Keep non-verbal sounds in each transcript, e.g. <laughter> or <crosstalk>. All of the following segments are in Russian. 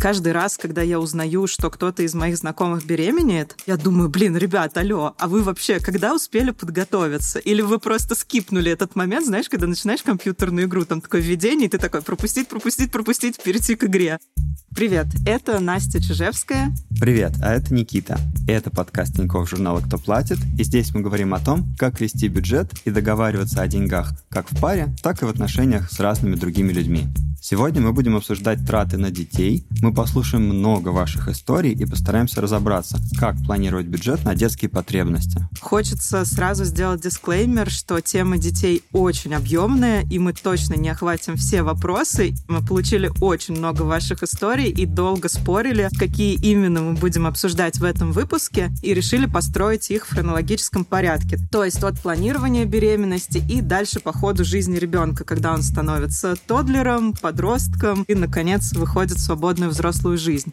Каждый раз, когда я узнаю, что кто-то из моих знакомых беременеет, я думаю, блин, ребят, алло, а вы вообще когда успели подготовиться? Или вы просто скипнули этот момент, знаешь, когда начинаешь компьютерную игру, там такое введение, и ты такой пропустить, пропустить, пропустить, перейти к игре. Привет, это Настя Чижевская. Привет, а это Никита. Это подкаст Тинькофф журнала «Кто платит?». И здесь мы говорим о том, как вести бюджет и договариваться о деньгах как в паре, так и в отношениях с разными другими людьми. Сегодня мы будем обсуждать траты на детей, мы послушаем много ваших историй и постараемся разобраться, как планировать бюджет на детские потребности. Хочется сразу сделать дисклеймер, что тема детей очень объемная, и мы точно не охватим все вопросы. Мы получили очень много ваших историй и долго спорили, какие именно мы будем обсуждать в этом выпуске, и решили построить их в хронологическом порядке. То есть от планирования беременности и дальше по ходу жизни ребенка, когда он становится тодлером, подростком и, наконец, выходит в свободную взрослую жизнь.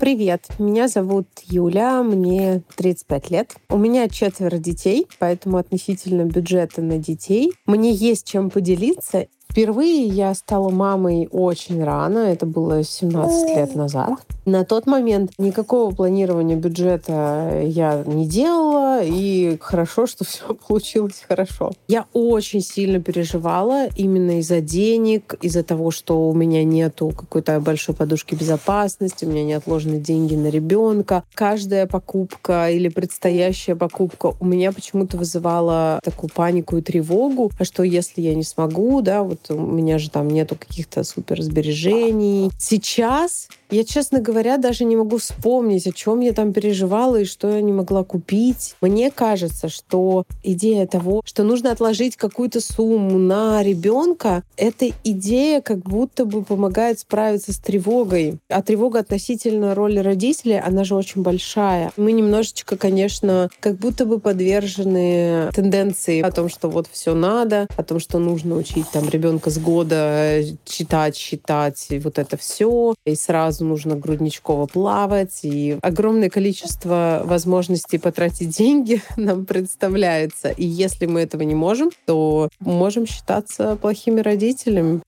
Привет, меня зовут Юля, мне 35 лет. У меня четверо детей, поэтому относительно бюджета на детей мне есть чем поделиться. Впервые я стала мамой очень рано, это было 17 лет назад. На тот момент никакого планирования бюджета я не делала, и хорошо, что <laughs> все получилось хорошо. Я очень сильно переживала именно из-за денег, из-за того, что у меня нету какой-то большой подушки безопасности, у меня не отложены деньги на ребенка. Каждая покупка или предстоящая покупка у меня почему-то вызывала такую панику и тревогу, а что если я не смогу, да, вот у меня же там нету каких-то суперсбережений. Сейчас я, честно говоря, даже не могу вспомнить, о чем я там переживала и что я не могла купить. Мне кажется, что идея того, что нужно отложить какую-то сумму на ребенка, эта идея как будто бы помогает справиться с тревогой. А тревога относительно роли родителей, она же очень большая. Мы немножечко, конечно, как будто бы подвержены тенденции о том, что вот все надо, о том, что нужно учить там ребенка с года читать, считать, вот это все. И сразу нужно грудничково плавать, и огромное количество возможностей потратить <laughs> деньги нам представляется. И если мы этого не можем, то можем считаться плохими родителями.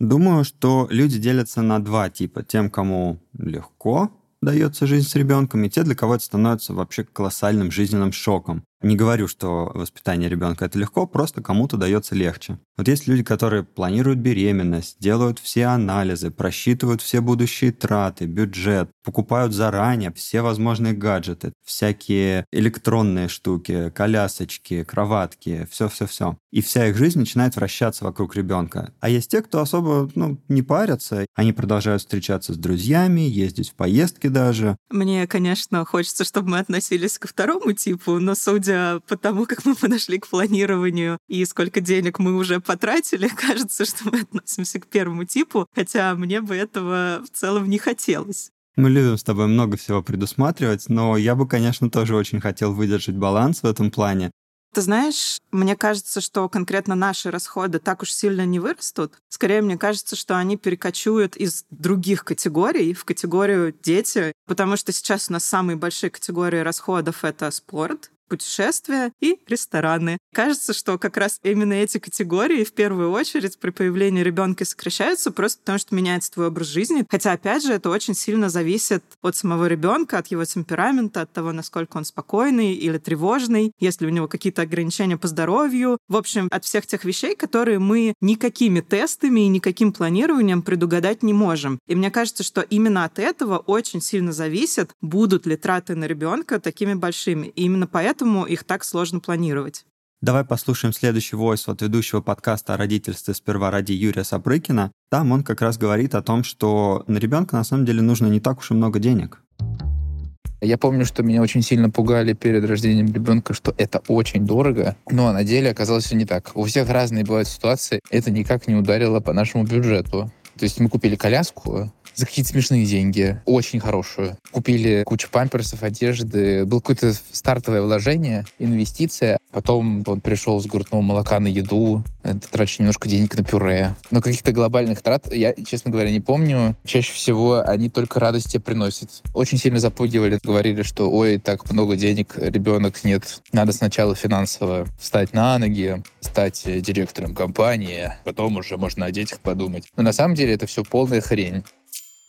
Думаю, что люди делятся на два типа. Тем, кому легко дается жизнь с ребенком, и те, для кого это становится вообще колоссальным жизненным шоком. Не говорю, что воспитание ребенка это легко, просто кому-то дается легче. Вот есть люди, которые планируют беременность, делают все анализы, просчитывают все будущие траты, бюджет, покупают заранее все возможные гаджеты, всякие электронные штуки, колясочки, кроватки, все-все-все. И вся их жизнь начинает вращаться вокруг ребенка. А есть те, кто особо ну, не парятся, они продолжают встречаться с друзьями, ездить в поездки даже. Мне, конечно, хочется, чтобы мы относились ко второму типу, но судя судя по тому, как мы подошли к планированию и сколько денег мы уже потратили, <laughs> кажется, что мы относимся к первому типу, хотя мне бы этого в целом не хотелось. Мы любим с тобой много всего предусматривать, но я бы, конечно, тоже очень хотел выдержать баланс в этом плане. Ты знаешь, мне кажется, что конкретно наши расходы так уж сильно не вырастут. Скорее, мне кажется, что они перекочуют из других категорий в категорию дети, потому что сейчас у нас самые большие категории расходов — это спорт, путешествия и рестораны. Кажется, что как раз именно эти категории в первую очередь при появлении ребенка сокращаются просто потому, что меняется твой образ жизни. Хотя, опять же, это очень сильно зависит от самого ребенка, от его темперамента, от того, насколько он спокойный или тревожный, если у него какие-то ограничения по здоровью. В общем, от всех тех вещей, которые мы никакими тестами и никаким планированием предугадать не можем. И мне кажется, что именно от этого очень сильно зависит, будут ли траты на ребенка такими большими. И именно поэтому поэтому их так сложно планировать. Давай послушаем следующий войс от ведущего подкаста о родительстве «Сперва ради» Юрия Сапрыкина. Там он как раз говорит о том, что на ребенка на самом деле нужно не так уж и много денег. Я помню, что меня очень сильно пугали перед рождением ребенка, что это очень дорого, но на деле оказалось все не так. У всех разные бывают ситуации. Это никак не ударило по нашему бюджету. То есть мы купили коляску, за какие-то смешные деньги, очень хорошую. Купили кучу памперсов, одежды. Было какое-то стартовое вложение, инвестиция. Потом он пришел с грудного молока на еду. Это трачу немножко денег на пюре. Но каких-то глобальных трат, я, честно говоря, не помню. Чаще всего они только радости приносят. Очень сильно запугивали, говорили, что ой, так много денег, ребенок нет. Надо сначала финансово встать на ноги, стать директором компании, потом уже можно о детях подумать. Но на самом деле это все полная хрень.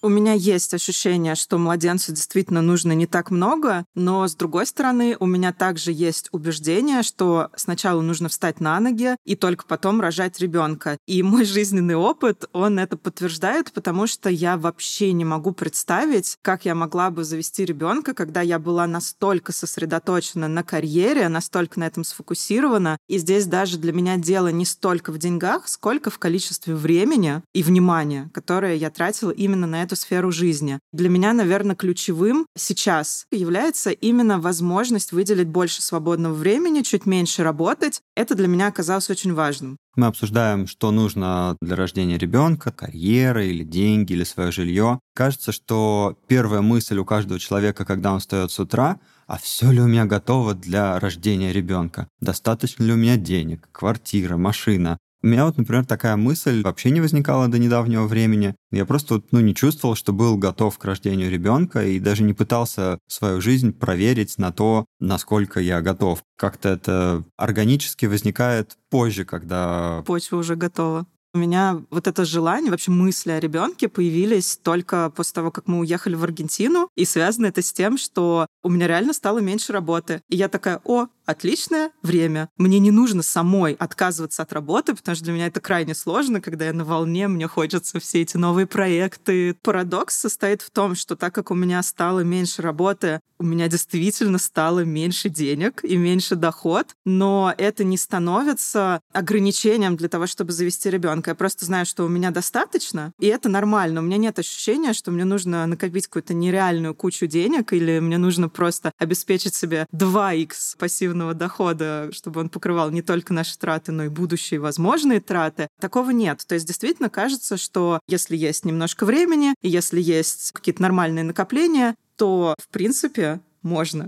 У меня есть ощущение, что младенцу действительно нужно не так много, но с другой стороны, у меня также есть убеждение, что сначала нужно встать на ноги и только потом рожать ребенка. И мой жизненный опыт, он это подтверждает, потому что я вообще не могу представить, как я могла бы завести ребенка, когда я была настолько сосредоточена на карьере, настолько на этом сфокусирована. И здесь даже для меня дело не столько в деньгах, сколько в количестве времени и внимания, которое я тратила именно на эту эту сферу жизни. Для меня, наверное, ключевым сейчас является именно возможность выделить больше свободного времени, чуть меньше работать. Это для меня оказалось очень важным. Мы обсуждаем, что нужно для рождения ребенка, карьера или деньги, или свое жилье. Кажется, что первая мысль у каждого человека, когда он встает с утра, а все ли у меня готово для рождения ребенка? Достаточно ли у меня денег, квартира, машина? У меня вот, например, такая мысль вообще не возникала до недавнего времени. Я просто ну, не чувствовал, что был готов к рождению ребенка и даже не пытался свою жизнь проверить на то, насколько я готов. Как-то это органически возникает позже, когда... Почва уже готова. У меня вот это желание, вообще мысли о ребенке появились только после того, как мы уехали в Аргентину, и связано это с тем, что у меня реально стало меньше работы. И я такая, о, отличное время. Мне не нужно самой отказываться от работы, потому что для меня это крайне сложно, когда я на волне, мне хочется все эти новые проекты. Парадокс состоит в том, что так как у меня стало меньше работы, у меня действительно стало меньше денег и меньше доход, но это не становится ограничением для того, чтобы завести ребенка. Я просто знаю, что у меня достаточно, и это нормально. У меня нет ощущения, что мне нужно накопить какую-то нереальную кучу денег или мне нужно просто обеспечить себе 2х пассивного пассивного дохода, чтобы он покрывал не только наши траты, но и будущие возможные траты, такого нет. То есть действительно кажется, что если есть немножко времени, и если есть какие-то нормальные накопления, то, в принципе, можно.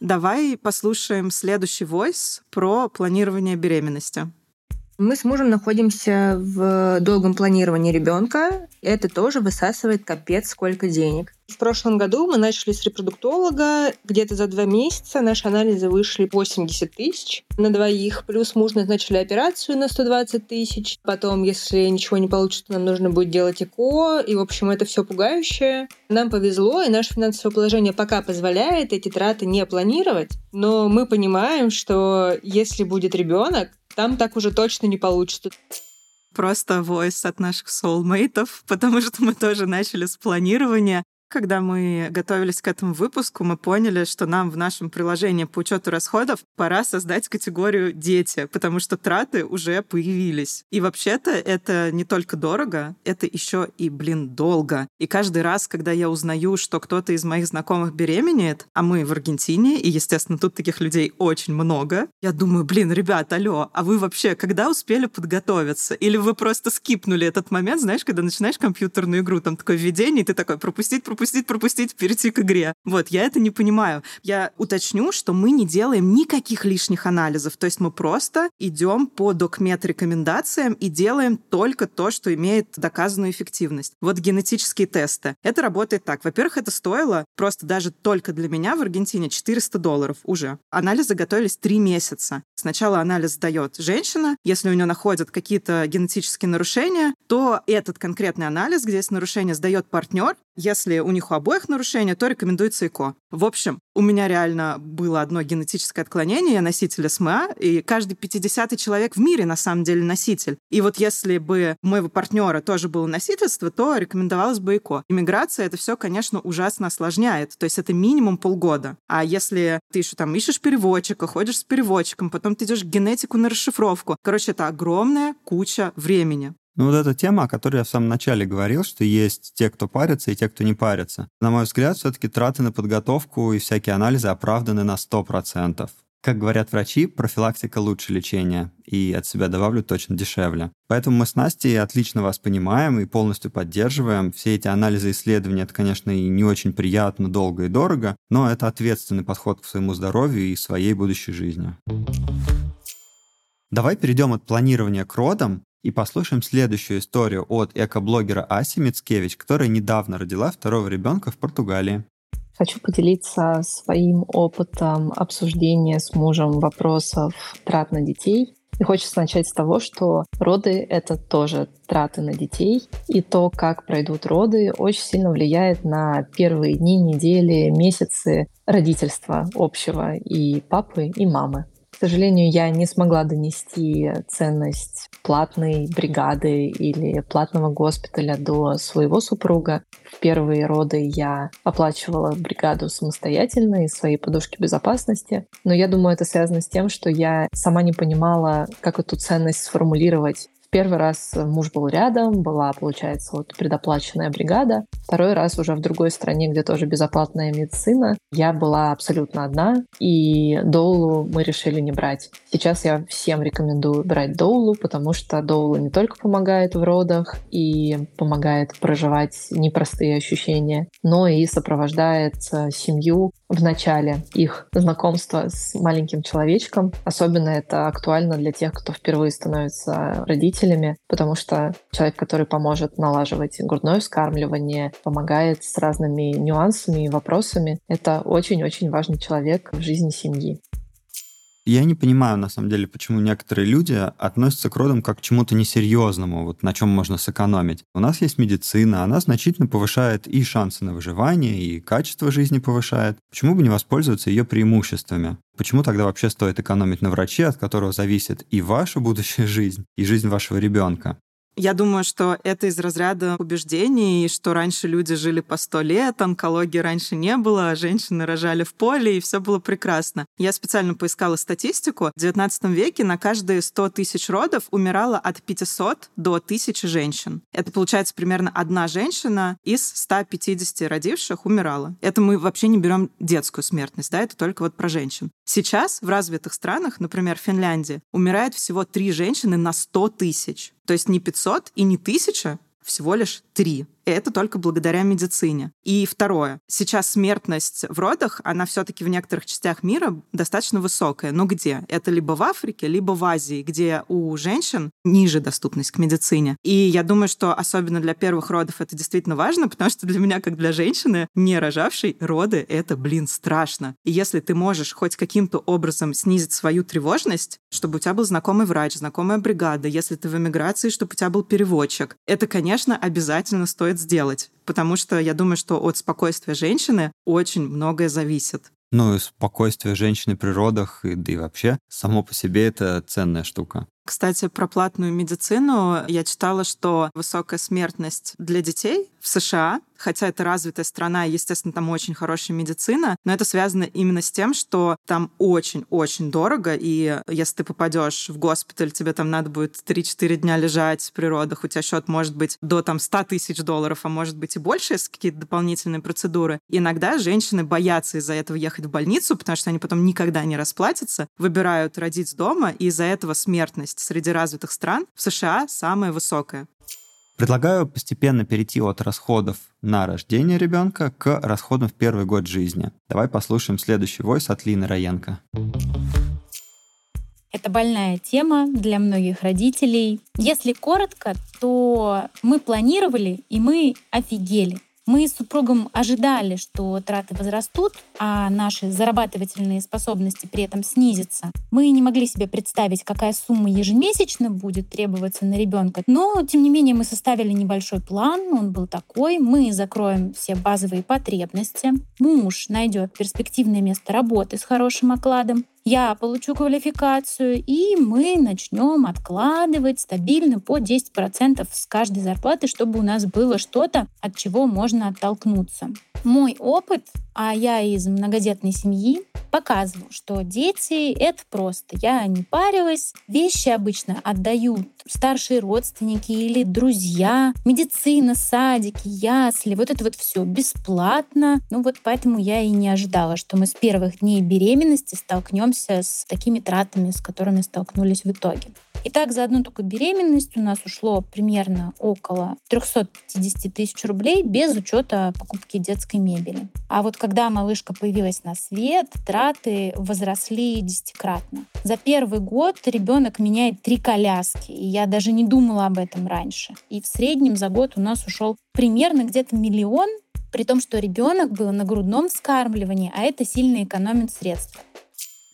Давай послушаем следующий войс про планирование беременности. Мы с мужем находимся в долгом планировании ребенка. Это тоже высасывает капец сколько денег. В прошлом году мы начали с репродуктолога. Где-то за два месяца наши анализы вышли 80 тысяч на двоих. Плюс муж назначили операцию на 120 тысяч. Потом, если ничего не получится, нам нужно будет делать ЭКО. И, в общем, это все пугающее. Нам повезло, и наше финансовое положение пока позволяет эти траты не планировать. Но мы понимаем, что если будет ребенок, там так уже точно не получится. Просто войс от наших соулмейтов, потому что мы тоже начали с планирования. Когда мы готовились к этому выпуску, мы поняли, что нам в нашем приложении по учету расходов пора создать категорию «дети», потому что траты уже появились. И вообще-то это не только дорого, это еще и, блин, долго. И каждый раз, когда я узнаю, что кто-то из моих знакомых беременеет, а мы в Аргентине, и, естественно, тут таких людей очень много, я думаю, блин, ребят, алло, а вы вообще когда успели подготовиться? Или вы просто скипнули этот момент, знаешь, когда начинаешь компьютерную игру, там такое введение, и ты такой пропустить, пропустить пропустить, пропустить, перейти к игре. Вот, я это не понимаю. Я уточню, что мы не делаем никаких лишних анализов. То есть мы просто идем по докмет рекомендациям и делаем только то, что имеет доказанную эффективность. Вот генетические тесты. Это работает так. Во-первых, это стоило просто даже только для меня в Аргентине 400 долларов уже. Анализы готовились три месяца. Сначала анализ сдает женщина. Если у нее находят какие-то генетические нарушения, то этот конкретный анализ, где есть нарушение, сдает партнер. Если у них у обоих нарушения, то рекомендуется ЭКО. В общем, у меня реально было одно генетическое отклонение, я носитель СМА, и каждый 50-й человек в мире на самом деле носитель. И вот если бы у моего партнера тоже было носительство, то рекомендовалось бы ЭКО. Иммиграция это все, конечно, ужасно осложняет. То есть это минимум полгода. А если ты еще там ищешь переводчика, ходишь с переводчиком, потом ты идешь генетику на расшифровку. Короче, это огромная куча времени. Ну вот эта тема, о которой я в самом начале говорил, что есть те, кто парится, и те, кто не парится. На мой взгляд, все-таки траты на подготовку и всякие анализы оправданы на 100%. Как говорят врачи, профилактика лучше лечения, и от себя добавлю точно дешевле. Поэтому мы с Настей отлично вас понимаем и полностью поддерживаем. Все эти анализы и исследования, это, конечно, и не очень приятно, долго и дорого, но это ответственный подход к своему здоровью и своей будущей жизни. Давай перейдем от планирования к родам и послушаем следующую историю от экоблогера Аси Мицкевич, которая недавно родила второго ребенка в Португалии. Хочу поделиться своим опытом обсуждения с мужем вопросов трат на детей. И хочется начать с того, что роды — это тоже траты на детей, и то, как пройдут роды, очень сильно влияет на первые дни, недели, месяцы родительства общего и папы, и мамы. Сожалению, я не смогла донести ценность платной бригады или платного госпиталя до своего супруга. В первые роды я оплачивала бригаду самостоятельно из своей подушки безопасности. Но я думаю, это связано с тем, что я сама не понимала, как эту ценность сформулировать Первый раз муж был рядом, была, получается, вот предоплаченная бригада. Второй раз уже в другой стране, где тоже безоплатная медицина. Я была абсолютно одна, и доулу мы решили не брать. Сейчас я всем рекомендую брать доулу, потому что доула не только помогает в родах и помогает проживать непростые ощущения, но и сопровождает э, семью в начале их знакомства с маленьким человечком. Особенно это актуально для тех, кто впервые становится родителями, потому что человек, который поможет налаживать грудное вскармливание, помогает с разными нюансами и вопросами, это очень-очень важный человек в жизни семьи. Я не понимаю, на самом деле, почему некоторые люди относятся к родам как к чему-то несерьезному, вот на чем можно сэкономить. У нас есть медицина, она значительно повышает и шансы на выживание, и качество жизни повышает. Почему бы не воспользоваться ее преимуществами? Почему тогда вообще стоит экономить на враче, от которого зависит и ваша будущая жизнь, и жизнь вашего ребенка? Я думаю, что это из разряда убеждений, что раньше люди жили по сто лет, онкологии раньше не было, а женщины рожали в поле, и все было прекрасно. Я специально поискала статистику. В XIX веке на каждые 100 тысяч родов умирало от 500 до 1000 женщин. Это получается примерно одна женщина из 150 родивших умирала. Это мы вообще не берем детскую смертность, да, это только вот про женщин. Сейчас в развитых странах, например, в Финляндии, умирает всего три женщины на 100 тысяч. То есть не 500 и не 1000, всего лишь три. Это только благодаря медицине. И второе. Сейчас смертность в родах, она все-таки в некоторых частях мира достаточно высокая. Но где? Это либо в Африке, либо в Азии, где у женщин ниже доступность к медицине. И я думаю, что особенно для первых родов это действительно важно, потому что для меня, как для женщины, не рожавшей, роды — это, блин, страшно. И если ты можешь хоть каким-то образом снизить свою тревожность, чтобы у тебя был знакомый врач, знакомая бригада, если ты в эмиграции, чтобы у тебя был переводчик, это, конечно, обязательно стоит сделать, потому что я думаю, что от спокойствия женщины очень многое зависит. Ну и спокойствие женщины при родах, да и вообще, само по себе это ценная штука. Кстати, про платную медицину я читала, что высокая смертность для детей в США, хотя это развитая страна, естественно, там очень хорошая медицина, но это связано именно с тем, что там очень-очень дорого, и если ты попадешь в госпиталь, тебе там надо будет 3-4 дня лежать при родах, у тебя счет может быть до там 100 тысяч долларов, а может быть и больше, если какие-то дополнительные процедуры. иногда женщины боятся из-за этого ехать в больницу, потому что они потом никогда не расплатятся, выбирают родить дома, и из-за этого смертность среди развитых стран в США самая высокая. Предлагаю постепенно перейти от расходов на рождение ребенка к расходам в первый год жизни. Давай послушаем следующий войс от Лины Раенко. Это больная тема для многих родителей. Если коротко, то мы планировали и мы офигели. Мы с супругом ожидали, что траты возрастут, а наши зарабатывательные способности при этом снизятся. Мы не могли себе представить, какая сумма ежемесячно будет требоваться на ребенка. Но, тем не менее, мы составили небольшой план, он был такой. Мы закроем все базовые потребности. Муж найдет перспективное место работы с хорошим окладом я получу квалификацию, и мы начнем откладывать стабильно по 10% с каждой зарплаты, чтобы у нас было что-то, от чего можно оттолкнуться. Мой опыт, а я из многодетной семьи, показывал, что дети — это просто. Я не парилась. Вещи обычно отдают старшие родственники или друзья. Медицина, садики, ясли. Вот это вот все бесплатно. Ну вот поэтому я и не ожидала, что мы с первых дней беременности столкнемся с такими тратами, с которыми столкнулись в итоге. Итак, за одну только беременность у нас ушло примерно около 350 тысяч рублей без учета покупки детской мебели. А вот когда малышка появилась на свет, траты возросли десятикратно. За первый год ребенок меняет три коляски, и я даже не думала об этом раньше. И в среднем за год у нас ушел примерно где-то миллион, при том, что ребенок был на грудном вскармливании, а это сильно экономит средства.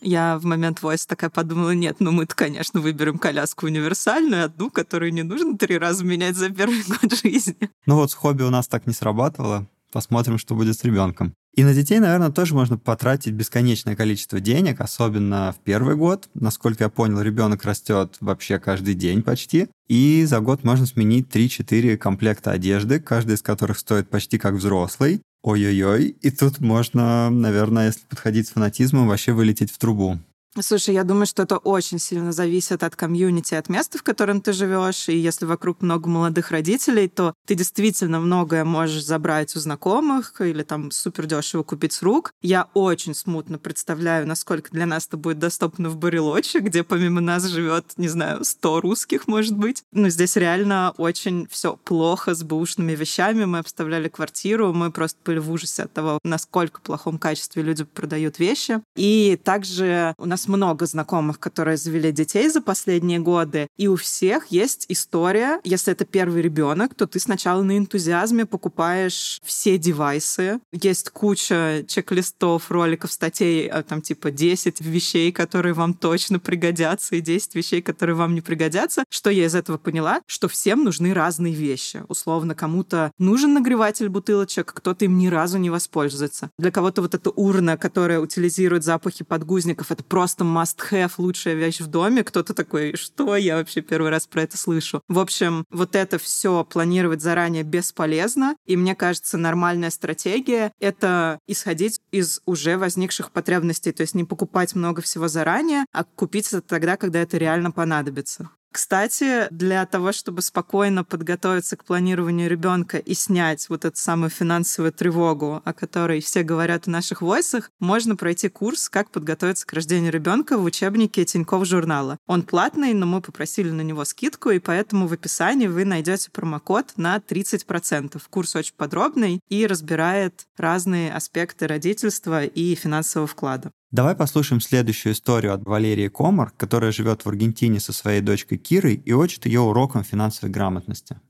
Я в момент войс такая подумала, нет, ну мы-то, конечно, выберем коляску универсальную, одну, которую не нужно три раза менять за первый <laughs> год жизни. Ну вот с хобби у нас так не сработало. Посмотрим, что будет с ребенком. И на детей, наверное, тоже можно потратить бесконечное количество денег, особенно в первый год. Насколько я понял, ребенок растет вообще каждый день почти. И за год можно сменить 3-4 комплекта одежды, каждый из которых стоит почти как взрослый. Ой-ой-ой. И тут можно, наверное, если подходить с фанатизмом, вообще вылететь в трубу. Слушай, я думаю, что это очень сильно зависит от комьюнити, от места, в котором ты живешь. И если вокруг много молодых родителей, то ты действительно многое можешь забрать у знакомых или там супер дешево купить с рук. Я очень смутно представляю, насколько для нас это будет доступно в Барелоче, где помимо нас живет, не знаю, 100 русских, может быть. Но здесь реально очень все плохо с бэушными вещами. Мы обставляли квартиру, мы просто были в ужасе от того, насколько в плохом качестве люди продают вещи. И также у нас много знакомых, которые завели детей за последние годы, и у всех есть история. Если это первый ребенок, то ты сначала на энтузиазме покупаешь все девайсы. Есть куча чек-листов, роликов, статей, а, там типа 10 вещей, которые вам точно пригодятся, и 10 вещей, которые вам не пригодятся. Что я из этого поняла? Что всем нужны разные вещи. Условно, кому-то нужен нагреватель бутылочек, кто-то им ни разу не воспользуется. Для кого-то вот эта урна, которая утилизирует запахи подгузников, это просто просто must-have, лучшая вещь в доме. Кто-то такой, что я вообще первый раз про это слышу. В общем, вот это все планировать заранее бесполезно. И мне кажется, нормальная стратегия — это исходить из уже возникших потребностей. То есть не покупать много всего заранее, а купить это тогда, когда это реально понадобится. Кстати, для того, чтобы спокойно подготовиться к планированию ребенка и снять вот эту самую финансовую тревогу, о которой все говорят в наших войсах, можно пройти курс «Как подготовиться к рождению ребенка» в учебнике Тинькофф журнала. Он платный, но мы попросили на него скидку, и поэтому в описании вы найдете промокод на 30%. Курс очень подробный и разбирает разные аспекты родительства и финансового вклада. Давай послушаем следующую историю от Валерии Комар, которая живет в Аргентине со своей дочкой Кирой и учит ее урокам финансовой грамотности.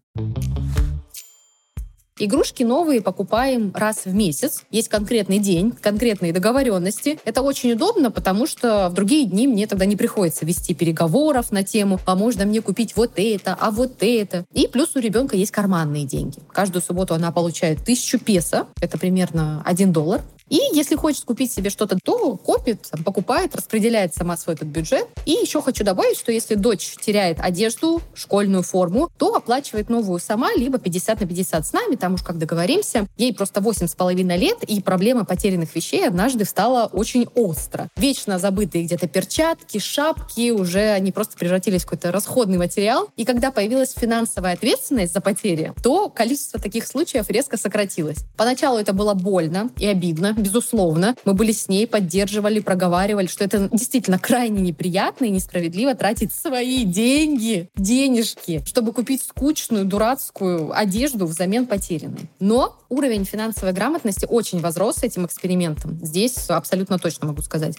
Игрушки новые покупаем раз в месяц. Есть конкретный день, конкретные договоренности. Это очень удобно, потому что в другие дни мне тогда не приходится вести переговоров на тему, а можно мне купить вот это, а вот это. И плюс у ребенка есть карманные деньги. Каждую субботу она получает тысячу песо, это примерно 1 доллар. И если хочет купить себе что-то, то копит, покупает, распределяет сама свой этот бюджет. И еще хочу добавить, что если дочь теряет одежду, школьную форму, то оплачивает новую сама, либо 50 на 50 с нами, там уж как договоримся. Ей просто 8 с половиной лет, и проблема потерянных вещей однажды стала очень остро. Вечно забытые где-то перчатки, шапки, уже они просто превратились в какой-то расходный материал. И когда появилась финансовая ответственность за потери, то количество таких случаев резко сократилось. Поначалу это было больно и обидно, безусловно. Мы были с ней, поддерживали, проговаривали, что это действительно крайне неприятно и несправедливо тратить свои деньги, денежки, чтобы купить скучную, дурацкую одежду взамен потерянной. Но уровень финансовой грамотности очень возрос с этим экспериментом. Здесь абсолютно точно могу сказать.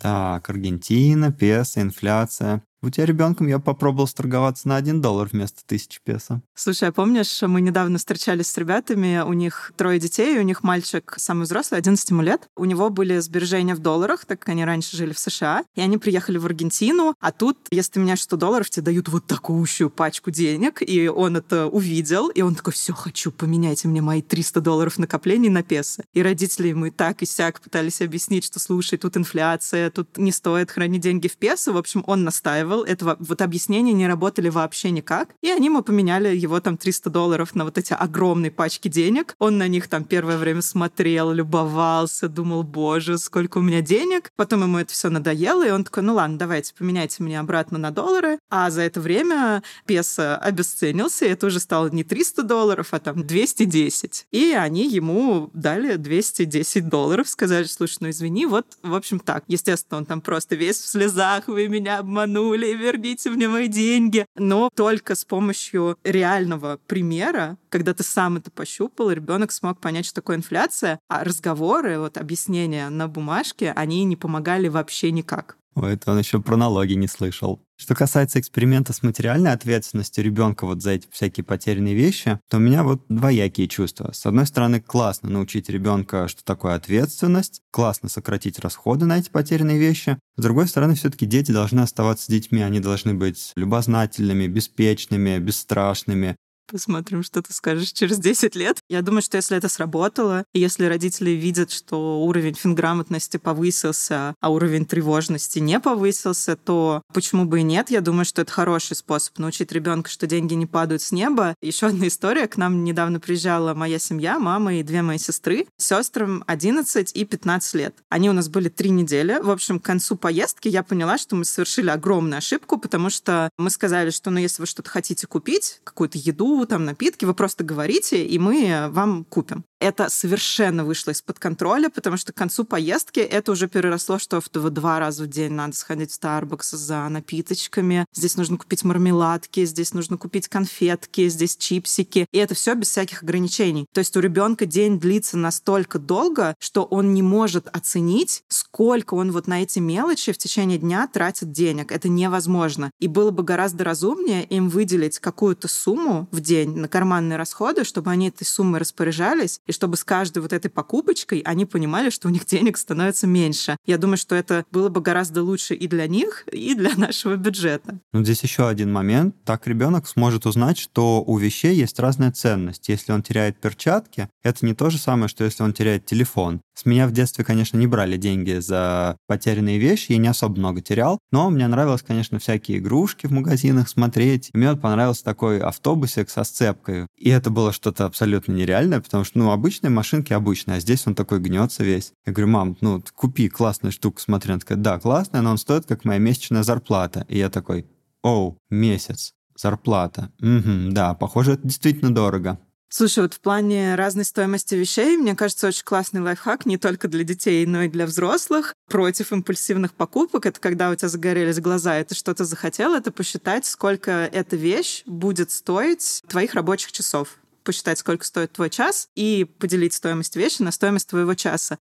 Так, Аргентина, песо, инфляция. У тебя ребенком я попробовал сторговаться на 1 доллар вместо тысячи песо. Слушай, а помнишь, мы недавно встречались с ребятами, у них трое детей, у них мальчик самый взрослый, 11 ему лет. У него были сбережения в долларах, так как они раньше жили в США, и они приехали в Аргентину, а тут, если ты меняешь 100 долларов, тебе дают вот такущую пачку денег, и он это увидел, и он такой, все, хочу, поменяйте мне мои 300 долларов накоплений на песо. И родители ему и так, и сяк пытались объяснить, что, слушай, тут инфляция, тут не стоит хранить деньги в песо. В общем, он настаивал устраивал. Этого вот объяснения не работали вообще никак. И они ему поменяли его там 300 долларов на вот эти огромные пачки денег. Он на них там первое время смотрел, любовался, думал, боже, сколько у меня денег. Потом ему это все надоело, и он такой, ну ладно, давайте поменяйте мне обратно на доллары. А за это время песо обесценился, и это уже стало не 300 долларов, а там 210. И они ему дали 210 долларов, сказали, слушай, ну извини, вот, в общем, так. Естественно, он там просто весь в слезах, вы меня обманули, вернули, верните мне мои деньги. Но только с помощью реального примера, когда ты сам это пощупал, ребенок смог понять, что такое инфляция, а разговоры, вот объяснения на бумажке, они не помогали вообще никак. Это он еще про налоги не слышал. Что касается эксперимента с материальной ответственностью ребенка вот за эти всякие потерянные вещи, то у меня вот двоякие чувства. С одной стороны, классно научить ребенка, что такое ответственность, классно сократить расходы на эти потерянные вещи. С другой стороны, все-таки дети должны оставаться детьми, они должны быть любознательными, беспечными, бесстрашными, Посмотрим, что ты скажешь через 10 лет. Я думаю, что если это сработало, и если родители видят, что уровень финграмотности повысился, а уровень тревожности не повысился, то почему бы и нет? Я думаю, что это хороший способ научить ребенка, что деньги не падают с неба. Еще одна история. К нам недавно приезжала моя семья, мама и две мои сестры. Сестрам 11 и 15 лет. Они у нас были три недели. В общем, к концу поездки я поняла, что мы совершили огромную ошибку, потому что мы сказали, что ну, если вы что-то хотите купить, какую-то еду, там напитки, вы просто говорите, и мы вам купим. Это совершенно вышло из-под контроля, потому что к концу поездки это уже переросло, что в два раза в день надо сходить в Starbucks за напиточками. Здесь нужно купить мармеладки, здесь нужно купить конфетки, здесь чипсики. И это все без всяких ограничений. То есть у ребенка день длится настолько долго, что он не может оценить, сколько он вот на эти мелочи в течение дня тратит денег. Это невозможно. И было бы гораздо разумнее им выделить какую-то сумму в день на карманные расходы, чтобы они этой суммой распоряжались, и чтобы с каждой вот этой покупочкой они понимали, что у них денег становится меньше. Я думаю, что это было бы гораздо лучше и для них, и для нашего бюджета. Ну, здесь еще один момент. Так ребенок сможет узнать, что у вещей есть разная ценность. Если он теряет перчатки, это не то же самое, что если он теряет телефон. С меня в детстве, конечно, не брали деньги за потерянные вещи, я не особо много терял, но мне нравилось, конечно, всякие игрушки в магазинах смотреть. Мне вот понравился такой автобусик со сцепкой. И это было что-то абсолютно нереальное, потому что, ну, обычные машинки обычные, а здесь он такой гнется весь. Я говорю, мам, ну, купи классную штуку, смотри. Она такая, да, классная, но он стоит как моя месячная зарплата. И я такой, оу, месяц, зарплата. Угу, да, похоже, это действительно дорого. Слушай, вот в плане разной стоимости вещей, мне кажется, очень классный лайфхак не только для детей, но и для взрослых. Против импульсивных покупок — это когда у тебя загорелись глаза, и ты что-то захотел, это посчитать, сколько эта вещь будет стоить твоих рабочих часов посчитать, сколько стоит твой час, и поделить стоимость вещи на стоимость твоего часа.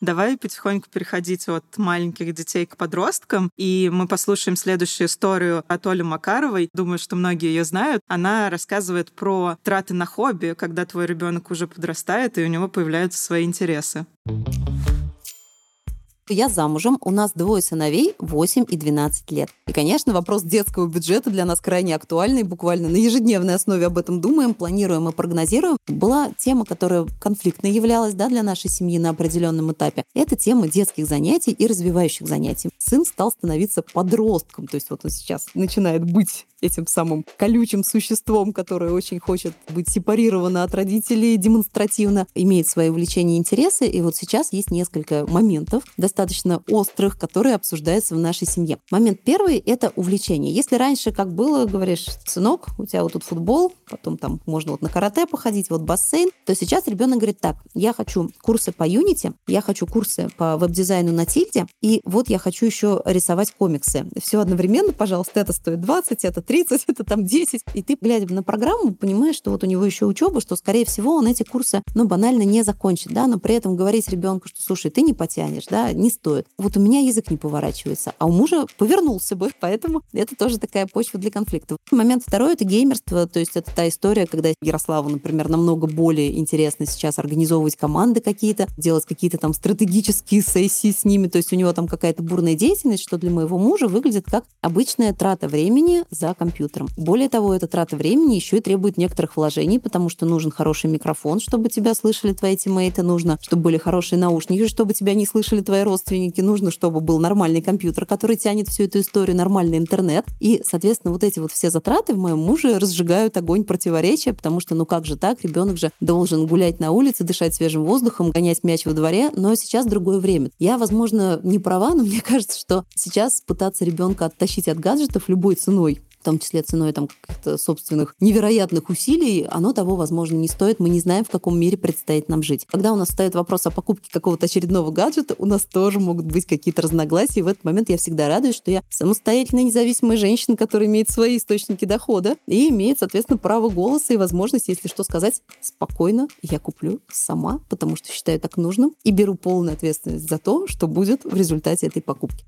Давай потихоньку переходить от маленьких детей к подросткам, и мы послушаем следующую историю от Оли Макаровой. Думаю, что многие ее знают. Она рассказывает про траты на хобби, когда твой ребенок уже подрастает, и у него появляются свои интересы. Я замужем, у нас двое сыновей, 8 и 12 лет. И, конечно, вопрос детского бюджета для нас крайне актуальный, буквально на ежедневной основе об этом думаем, планируем и прогнозируем. Была тема, которая конфликтной являлась да, для нашей семьи на определенном этапе. Это тема детских занятий и развивающих занятий. Сын стал становиться подростком, то есть вот он сейчас начинает быть этим самым колючим существом, которое очень хочет быть сепарировано от родителей демонстративно, имеет свои увлечения и интересы. И вот сейчас есть несколько моментов, достаточно острых, которые обсуждаются в нашей семье. Момент первый — это увлечение. Если раньше, как было, говоришь, сынок, у тебя вот тут футбол, потом там можно вот на карате походить, вот бассейн, то сейчас ребенок говорит так, я хочу курсы по Unity, я хочу курсы по веб-дизайну на тильде, и вот я хочу еще рисовать комиксы. Все одновременно, пожалуйста, это стоит 20, это 30, <laughs> это там 10. И ты, глядя на программу, понимаешь, что вот у него еще учеба, что, скорее всего, он эти курсы, ну, банально не закончит, да, но при этом говорить ребенку, что, слушай, ты не потянешь, да, не стоит. Вот у меня язык не поворачивается, а у мужа повернулся бы, <laughs> поэтому это тоже такая почва для конфликта. Момент второй — это геймерство, то есть это та история, когда Ярославу, например, намного более интересно сейчас организовывать команды какие-то, делать какие-то там стратегические сессии с ними, то есть у него там какая-то бурная деятельность, что для моего мужа выглядит как обычная трата времени за компьютером. Более того, эта трата времени еще и требует некоторых вложений, потому что нужен хороший микрофон, чтобы тебя слышали твои тиммейты, нужно, чтобы были хорошие наушники, чтобы тебя не слышали твои родственники, нужно, чтобы был нормальный компьютер, который тянет всю эту историю, нормальный интернет. И, соответственно, вот эти вот все затраты в моем муже разжигают огонь противоречия, потому что, ну как же так, ребенок же должен гулять на улице, дышать свежим воздухом, гонять мяч во дворе, но сейчас другое время. Я, возможно, не права, но <laughs> мне кажется, что сейчас пытаться ребенка оттащить от гаджетов любой ценой, в том числе ценой там каких-то собственных невероятных усилий, оно того, возможно, не стоит. Мы не знаем, в каком мире предстоит нам жить. Когда у нас стоит вопрос о покупке какого-то очередного гаджета, у нас тоже могут быть какие-то разногласия. И в этот момент я всегда радуюсь, что я самостоятельная независимая женщина, которая имеет свои источники дохода и имеет, соответственно, право голоса и возможность, если что сказать, спокойно я куплю сама, потому что считаю так нужным и беру полную ответственность за то, что будет в результате этой покупки.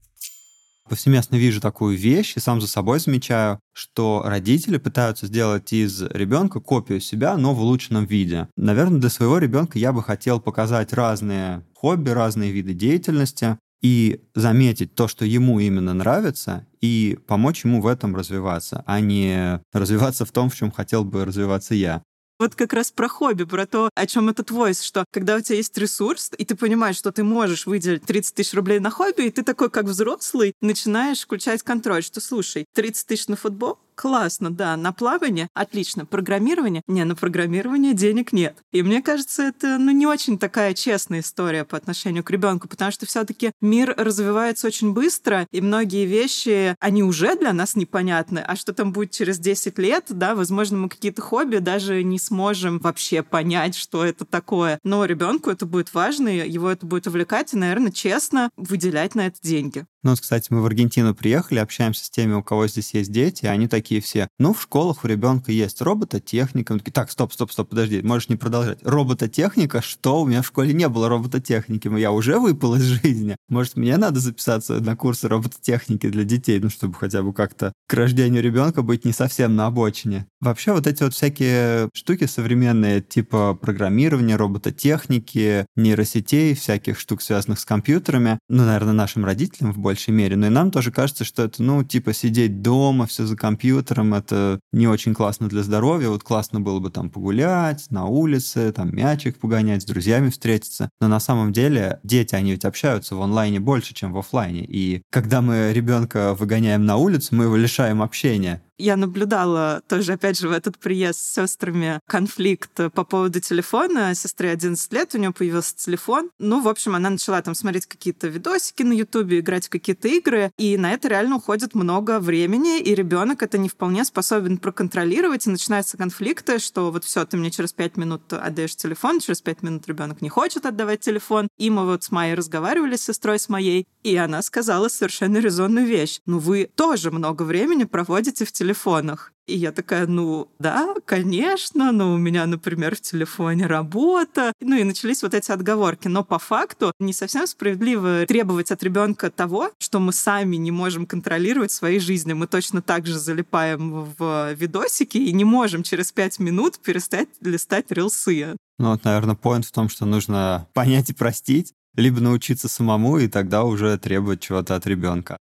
Повсеместно вижу такую вещь и сам за собой замечаю, что родители пытаются сделать из ребенка копию себя, но в улучшенном виде. Наверное, для своего ребенка я бы хотел показать разные хобби, разные виды деятельности, и заметить то, что ему именно нравится, и помочь ему в этом развиваться, а не развиваться в том, в чем хотел бы развиваться я. Вот как раз про хобби, про то, о чем этот войс, что когда у тебя есть ресурс, и ты понимаешь, что ты можешь выделить 30 тысяч рублей на хобби, и ты такой, как взрослый, начинаешь включать контроль, что, слушай, 30 тысяч на футбол, Классно, да. На плавание отлично. Программирование? Не, на программирование денег нет. И мне кажется, это ну, не очень такая честная история по отношению к ребенку, потому что все-таки мир развивается очень быстро, и многие вещи, они уже для нас непонятны. А что там будет через 10 лет, да, возможно, мы какие-то хобби даже не сможем вообще понять, что это такое. Но ребенку это будет важно, его это будет увлекать, и, наверное, честно выделять на это деньги. Ну, кстати, мы в Аргентину приехали, общаемся с теми, у кого здесь есть дети, они такие все. Ну, в школах у ребенка есть робототехника. такие, так, стоп, стоп, стоп, подожди, можешь не продолжать. Робототехника? Что? У меня в школе не было робототехники. Я уже выпал из жизни. Может, мне надо записаться на курсы робототехники для детей, ну, чтобы хотя бы как-то к рождению ребенка быть не совсем на обочине. Вообще, вот эти вот всякие штуки современные, типа программирования, робототехники, нейросетей, всяких штук, связанных с компьютерами, ну, наверное, нашим родителям в большей мере. Но и нам тоже кажется, что это, ну, типа сидеть дома, все за компьютером, это не очень классно для здоровья. Вот классно было бы там погулять на улице, там мячик погонять, с друзьями встретиться. Но на самом деле дети, они ведь общаются в онлайне больше, чем в офлайне. И когда мы ребенка выгоняем на улицу, мы его лишаем общения я наблюдала тоже, опять же, в этот приезд с сестрами конфликт по поводу телефона. Сестре 11 лет, у нее появился телефон. Ну, в общем, она начала там смотреть какие-то видосики на Ютубе, играть в какие-то игры, и на это реально уходит много времени, и ребенок это не вполне способен проконтролировать, и начинаются конфликты, что вот все, ты мне через 5 минут отдаешь телефон, через 5 минут ребенок не хочет отдавать телефон. И мы вот с Майей разговаривали с сестрой с моей, и она сказала совершенно резонную вещь. Ну, вы тоже много времени проводите в телефоне телефонах. И я такая, ну да, конечно, но у меня, например, в телефоне работа. Ну и начались вот эти отговорки. Но по факту не совсем справедливо требовать от ребенка того, что мы сами не можем контролировать своей жизни. Мы точно так же залипаем в видосики и не можем через пять минут перестать листать рилсы. Ну вот, наверное, поинт в том, что нужно понять и простить, либо научиться самому, и тогда уже требовать чего-то от ребенка.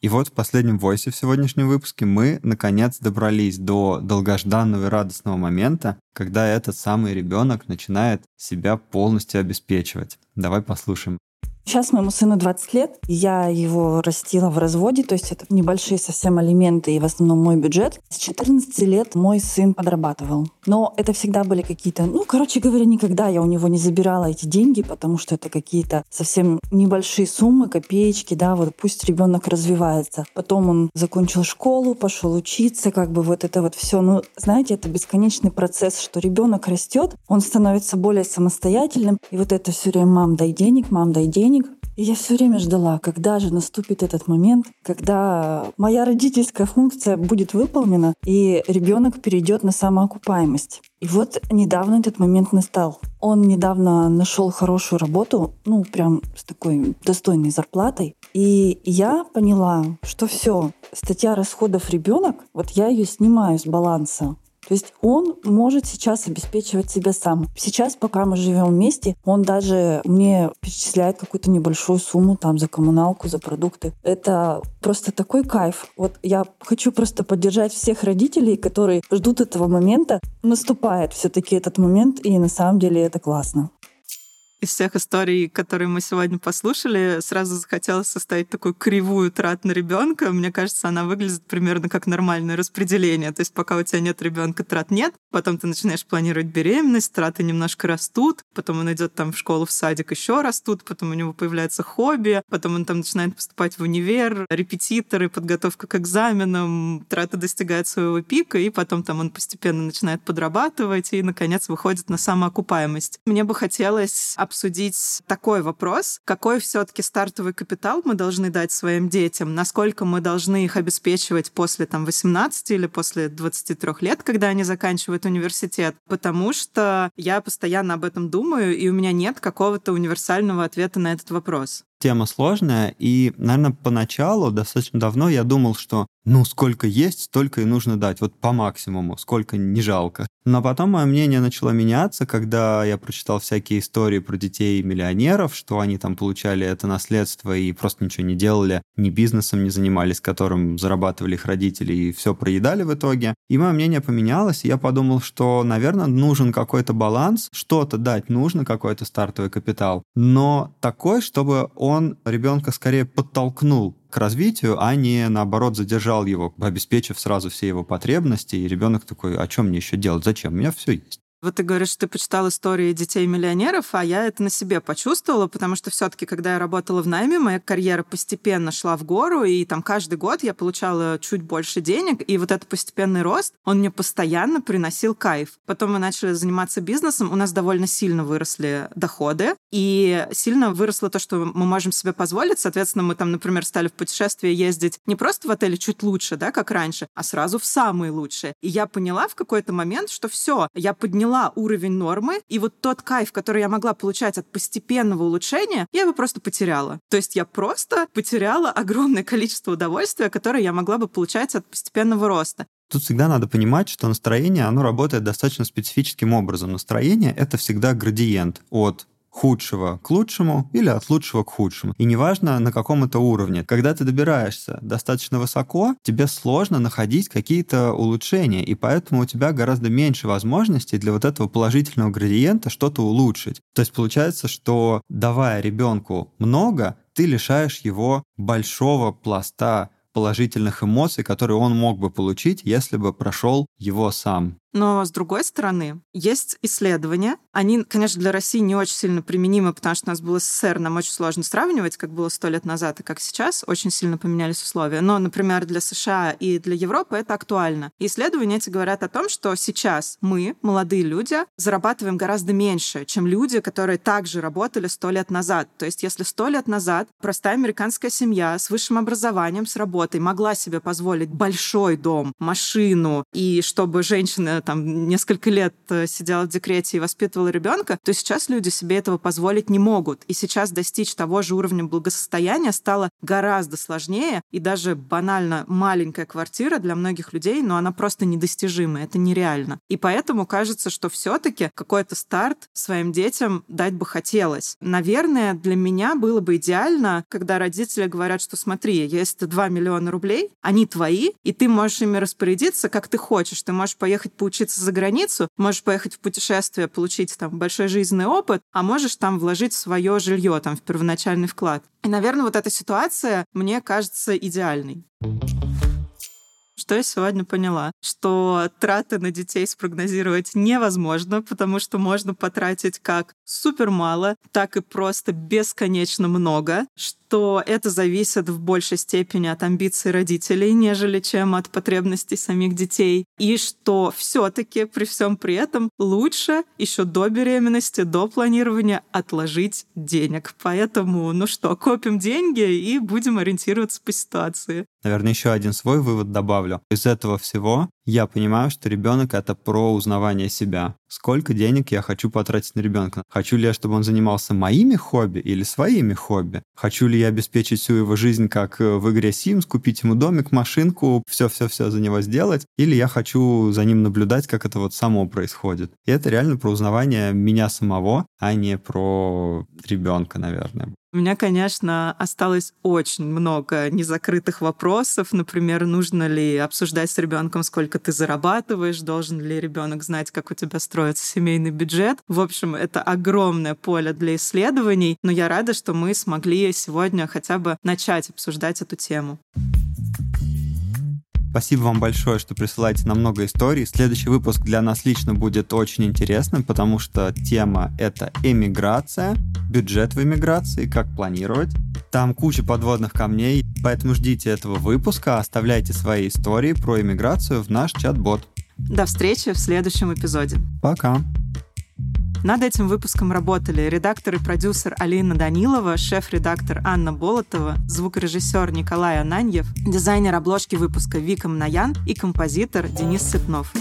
И вот в последнем войсе в сегодняшнем выпуске мы, наконец, добрались до долгожданного и радостного момента, когда этот самый ребенок начинает себя полностью обеспечивать. Давай послушаем. Сейчас моему сыну 20 лет. Я его растила в разводе, то есть это небольшие совсем алименты и в основном мой бюджет. С 14 лет мой сын подрабатывал. Но это всегда были какие-то, ну, короче говоря, никогда я у него не забирала эти деньги, потому что это какие-то совсем небольшие суммы, копеечки, да, вот пусть ребенок развивается. Потом он закончил школу, пошел учиться, как бы вот это вот все. Ну, знаете, это бесконечный процесс, что ребенок растет, он становится более самостоятельным, и вот это все время мам, дай денег, мам, дай денег. Я все время ждала, когда же наступит этот момент, когда моя родительская функция будет выполнена, и ребенок перейдет на самоокупаемость. И вот недавно этот момент настал. Он недавно нашел хорошую работу, ну, прям с такой достойной зарплатой. И я поняла, что все, статья расходов ребенок, вот я ее снимаю с баланса. То есть он может сейчас обеспечивать себя сам. Сейчас, пока мы живем вместе, он даже мне перечисляет какую-то небольшую сумму там за коммуналку, за продукты. Это просто такой кайф. Вот я хочу просто поддержать всех родителей, которые ждут этого момента. Наступает все-таки этот момент, и на самом деле это классно из всех историй, которые мы сегодня послушали, сразу захотелось составить такую кривую трат на ребенка. Мне кажется, она выглядит примерно как нормальное распределение. То есть пока у тебя нет ребенка, трат нет. Потом ты начинаешь планировать беременность, траты немножко растут. Потом он идет там в школу, в садик, еще растут. Потом у него появляется хобби. Потом он там начинает поступать в универ, репетиторы, подготовка к экзаменам. Траты достигают своего пика, и потом там он постепенно начинает подрабатывать и, наконец, выходит на самоокупаемость. Мне бы хотелось обсудить такой вопрос. Какой все-таки стартовый капитал мы должны дать своим детям? Насколько мы должны их обеспечивать после там, 18 или после 23 лет, когда они заканчивают университет? Потому что я постоянно об этом думаю, и у меня нет какого-то универсального ответа на этот вопрос. Тема сложная, и, наверное, поначалу, достаточно давно, я думал, что ну, сколько есть, столько и нужно дать, вот по максимуму, сколько не жалко. Но потом мое мнение начало меняться, когда я прочитал всякие истории про детей миллионеров, что они там получали это наследство и просто ничего не делали, ни бизнесом не занимались, которым зарабатывали их родители и все проедали в итоге. И мое мнение поменялось, и я подумал, что, наверное, нужен какой-то баланс, что-то дать нужно, какой-то стартовый капитал, но такой, чтобы ребенка скорее подтолкнул к развитию, а не наоборот задержал его, обеспечив сразу все его потребности, и ребенок такой, а чем мне еще делать, зачем, у меня все есть. Вот ты говоришь, что ты почитал истории детей-миллионеров, а я это на себе почувствовала, потому что все таки когда я работала в найме, моя карьера постепенно шла в гору, и там каждый год я получала чуть больше денег, и вот этот постепенный рост, он мне постоянно приносил кайф. Потом мы начали заниматься бизнесом, у нас довольно сильно выросли доходы, и сильно выросло то, что мы можем себе позволить. Соответственно, мы там, например, стали в путешествие ездить не просто в отеле чуть лучше, да, как раньше, а сразу в самые лучшие. И я поняла в какой-то момент, что все, я подняла подняла уровень нормы, и вот тот кайф, который я могла получать от постепенного улучшения, я его просто потеряла. То есть я просто потеряла огромное количество удовольствия, которое я могла бы получать от постепенного роста. Тут всегда надо понимать, что настроение, оно работает достаточно специфическим образом. Настроение — это всегда градиент от худшего к лучшему или от лучшего к худшему. И неважно, на каком это уровне. Когда ты добираешься достаточно высоко, тебе сложно находить какие-то улучшения, и поэтому у тебя гораздо меньше возможностей для вот этого положительного градиента что-то улучшить. То есть получается, что давая ребенку много, ты лишаешь его большого пласта положительных эмоций, которые он мог бы получить, если бы прошел его сам. Но, с другой стороны, есть исследования. Они, конечно, для России не очень сильно применимы, потому что у нас был СССР, нам очень сложно сравнивать, как было сто лет назад и как сейчас. Очень сильно поменялись условия. Но, например, для США и для Европы это актуально. Исследования эти говорят о том, что сейчас мы, молодые люди, зарабатываем гораздо меньше, чем люди, которые также работали сто лет назад. То есть, если сто лет назад простая американская семья с высшим образованием, с работой могла себе позволить большой дом, машину, и чтобы женщина там несколько лет э, сидела в декрете и воспитывала ребенка, то сейчас люди себе этого позволить не могут. И сейчас достичь того же уровня благосостояния стало гораздо сложнее, и даже банально маленькая квартира для многих людей, но она просто недостижима, это нереально. И поэтому кажется, что все-таки какой-то старт своим детям дать бы хотелось. Наверное, для меня было бы идеально, когда родители говорят, что смотри, есть 2 миллиона рублей, они твои, и ты можешь ими распорядиться, как ты хочешь. Ты можешь поехать по учиться за границу, можешь поехать в путешествие, получить там большой жизненный опыт, а можешь там вложить свое жилье там в первоначальный вклад. И, наверное, вот эта ситуация мне кажется идеальной. Что я сегодня поняла? Что траты на детей спрогнозировать невозможно, потому что можно потратить как супер мало, так и просто бесконечно много, что это зависит в большей степени от амбиций родителей, нежели чем от потребностей самих детей, и что все-таки при всем при этом лучше еще до беременности, до планирования отложить денег. Поэтому, ну что, копим деньги и будем ориентироваться по ситуации. Наверное, еще один свой вывод добавлю. Из этого всего я понимаю, что ребенок это про узнавание себя. Сколько денег я хочу потратить на ребенка? Хочу ли я, чтобы он занимался моими хобби или своими хобби? Хочу ли я обеспечить всю его жизнь, как э, в игре Sims, купить ему домик, машинку, все-все-все за него сделать? Или я хочу за ним наблюдать, как это вот само происходит? И это реально про узнавание меня самого, а не про ребенка, наверное. У меня, конечно, осталось очень много незакрытых вопросов. Например, нужно ли обсуждать с ребенком, сколько ты зарабатываешь, должен ли ребенок знать, как у тебя строится семейный бюджет. В общем, это огромное поле для исследований, но я рада, что мы смогли сегодня хотя бы начать обсуждать эту тему. Спасибо вам большое, что присылаете нам много историй. Следующий выпуск для нас лично будет очень интересным, потому что тема — это эмиграция, бюджет в эмиграции, как планировать. Там куча подводных камней, поэтому ждите этого выпуска, оставляйте свои истории про эмиграцию в наш чат-бот. До встречи в следующем эпизоде. Пока. Над этим выпуском работали редактор и продюсер Алина Данилова, шеф-редактор Анна Болотова, звукорежиссер Николай Ананьев, дизайнер обложки выпуска Вика Мнаян и композитор Денис Цепнов.